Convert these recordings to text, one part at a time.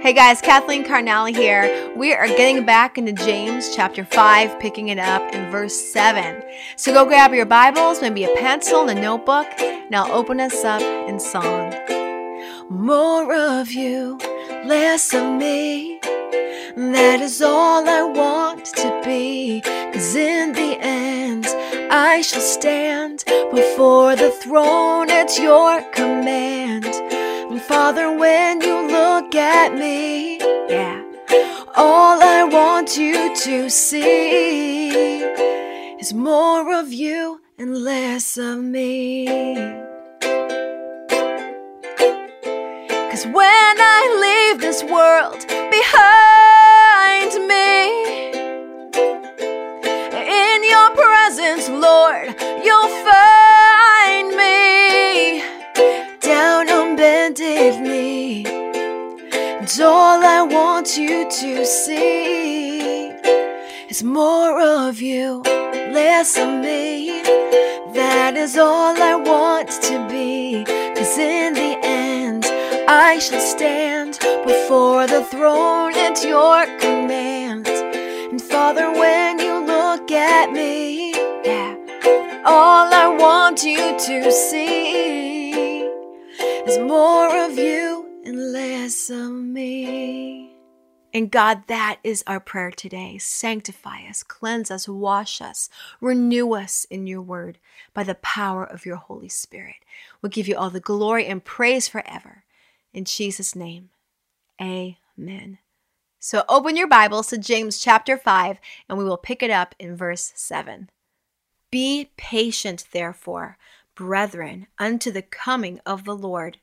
Hey guys, Kathleen Carnali here. We are getting back into James chapter 5, picking it up in verse 7. So go grab your Bibles, maybe a pencil and a notebook, I'll open us up in song. More of you, less of me. That is all I want to be. Cause in the end, I shall stand before the throne at your command. Father, when you look at me, yeah, all I want you to see is more of you and less of me. Cause when I leave this world to see is more of you, less of me. That is all I want to be. Cause in the end, I shall stand before the throne at your command. And Father, when you look at me, yeah, all I want you to see is more of you and less of me. And God, that is our prayer today. Sanctify us, cleanse us, wash us, renew us in your word by the power of your Holy Spirit. We'll give you all the glory and praise forever. In Jesus' name, amen. So open your Bibles to James chapter 5, and we will pick it up in verse 7. Be patient, therefore, brethren, unto the coming of the Lord.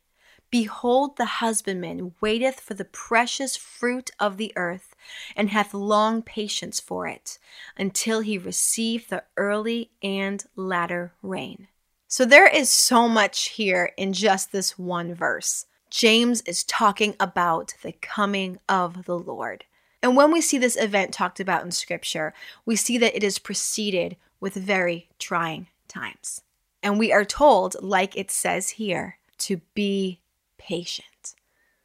Behold, the husbandman waiteth for the precious fruit of the earth, and hath long patience for it, until he receive the early and latter rain. So there is so much here in just this one verse. James is talking about the coming of the Lord. And when we see this event talked about in Scripture, we see that it is preceded with very trying times. And we are told, like it says here, to be patient.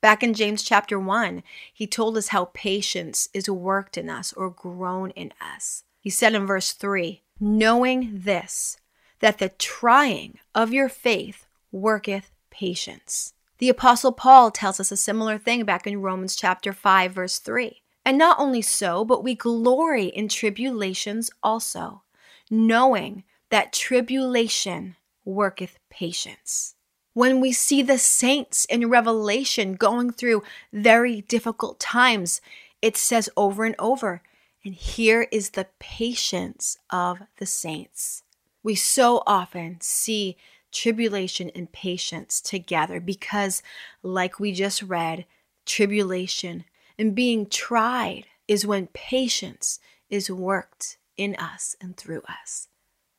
Back in James chapter 1, he told us how patience is worked in us or grown in us. He said in verse 3 Knowing this, that the trying of your faith worketh patience. The Apostle Paul tells us a similar thing back in Romans chapter 5, verse 3. And not only so, but we glory in tribulations also, knowing that tribulation worketh patience. When we see the saints in Revelation going through very difficult times, it says over and over, and here is the patience of the saints. We so often see tribulation and patience together because, like we just read, tribulation and being tried is when patience is worked in us and through us.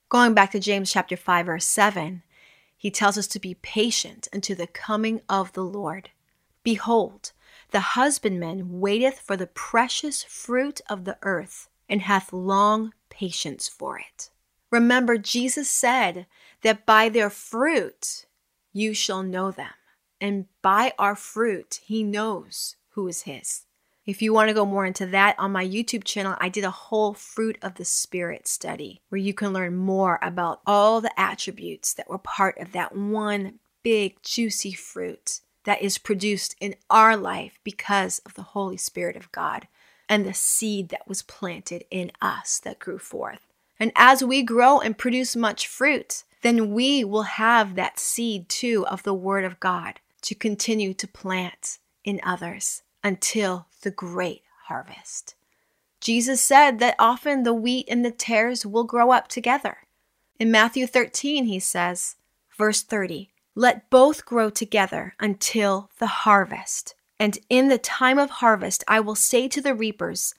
Going back to James chapter 5 verse 7, he tells us to be patient unto the coming of the Lord. Behold, the husbandman waiteth for the precious fruit of the earth and hath long patience for it. Remember, Jesus said that by their fruit you shall know them. And by our fruit, he knows who is his. If you want to go more into that, on my YouTube channel, I did a whole fruit of the Spirit study where you can learn more about all the attributes that were part of that one big, juicy fruit that is produced in our life because of the Holy Spirit of God and the seed that was planted in us that grew forth. And as we grow and produce much fruit, then we will have that seed too of the Word of God to continue to plant in others until the great harvest. Jesus said that often the wheat and the tares will grow up together. In Matthew 13, he says, verse 30, Let both grow together until the harvest. And in the time of harvest, I will say to the reapers,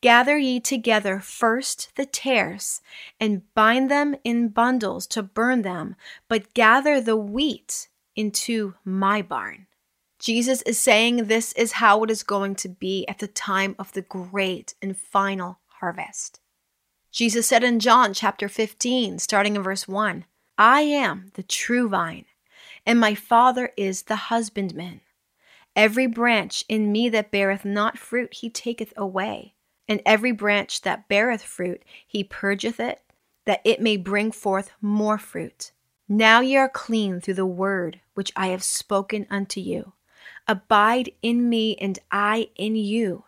Gather ye together first the tares, and bind them in bundles to burn them, but gather the wheat into my barn. Jesus is saying this is how it is going to be at the time of the great and final harvest. Jesus said in John chapter 15, starting in verse 1, I am the true vine, and my Father is the husbandman. Every branch in me that beareth not fruit, he taketh away. And every branch that beareth fruit, he purgeth it, that it may bring forth more fruit. Now ye are clean through the word which I have spoken unto you. Abide in me, and I in you.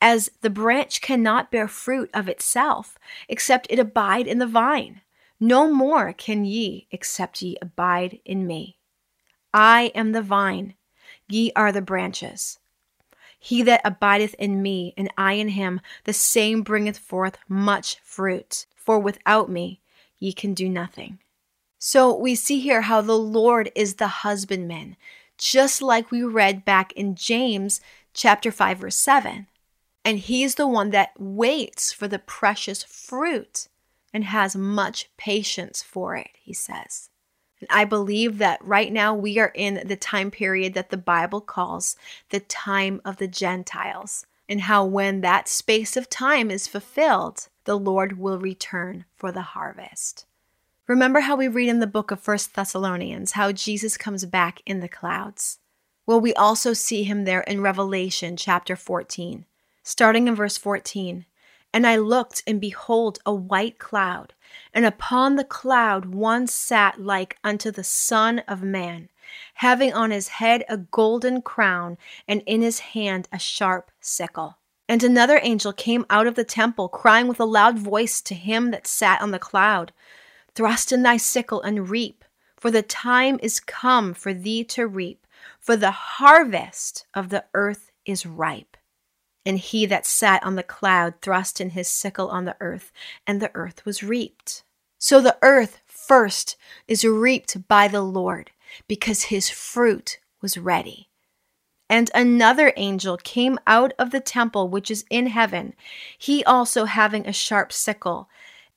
As the branch cannot bear fruit of itself, except it abide in the vine, no more can ye, except ye abide in me. I am the vine, ye are the branches. He that abideth in me, and I in him, the same bringeth forth much fruit. For without me ye can do nothing. So we see here how the Lord is the husbandman, just like we read back in James chapter 5 verse 7. And he's the one that waits for the precious fruit and has much patience for it, he says. And I believe that right now we are in the time period that the Bible calls the time of the Gentiles, and how when that space of time is fulfilled, the Lord will return for the harvest. Remember how we read in the book of First Thessalonians how Jesus comes back in the clouds? Well, we also see him there in Revelation chapter 14, starting in verse 14. And I looked, and behold, a white cloud, and upon the cloud one sat like unto the Son of Man, having on his head a golden crown, and in his hand a sharp sickle. And another angel came out of the temple, crying with a loud voice to him that sat on the cloud Thrust in thy sickle and reap, for the time is come for thee to reap, for the harvest of the earth is ripe. And he that sat on the cloud thrust in his sickle on the earth, and the earth was reaped. So the earth first is reaped by the Lord, because his fruit was ready. And another angel came out of the temple which is in heaven, he also having a sharp sickle.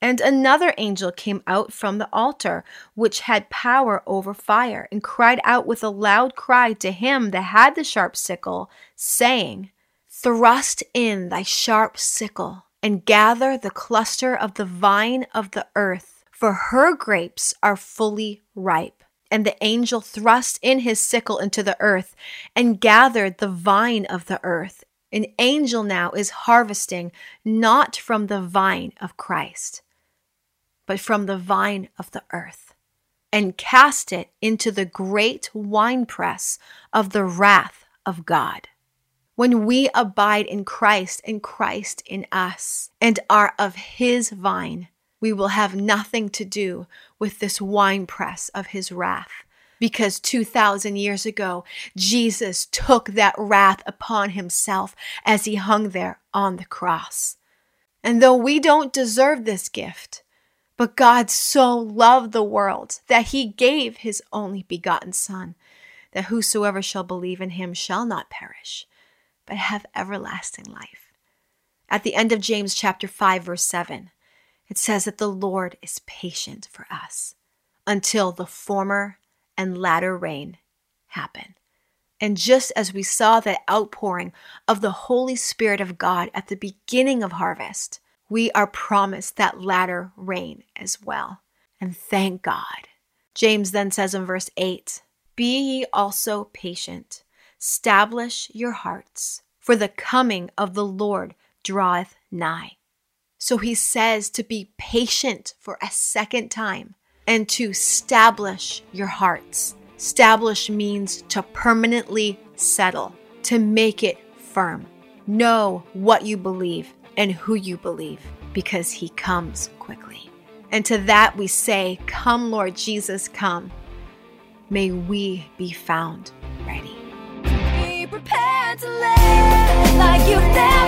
And another angel came out from the altar, which had power over fire, and cried out with a loud cry to him that had the sharp sickle, saying, Thrust in thy sharp sickle, and gather the cluster of the vine of the earth, for her grapes are fully ripe. And the angel thrust in his sickle into the earth, and gathered the vine of the earth. An angel now is harvesting not from the vine of Christ, but from the vine of the earth, and cast it into the great winepress of the wrath of God. When we abide in Christ and Christ in us and are of his vine, we will have nothing to do with this winepress of his wrath. Because 2,000 years ago, Jesus took that wrath upon himself as he hung there on the cross. And though we don't deserve this gift, but God so loved the world that he gave his only begotten Son, that whosoever shall believe in him shall not perish but have everlasting life. At the end of James chapter 5 verse 7, it says that the Lord is patient for us until the former and latter rain happen. And just as we saw that outpouring of the Holy Spirit of God at the beginning of harvest, we are promised that latter rain as well. And thank God. James then says in verse 8 Be ye also patient Establish your hearts, for the coming of the Lord draweth nigh. So he says to be patient for a second time and to establish your hearts. Establish means to permanently settle, to make it firm. Know what you believe and who you believe because he comes quickly. And to that we say, Come, Lord Jesus, come. May we be found ready prepared to live like you've never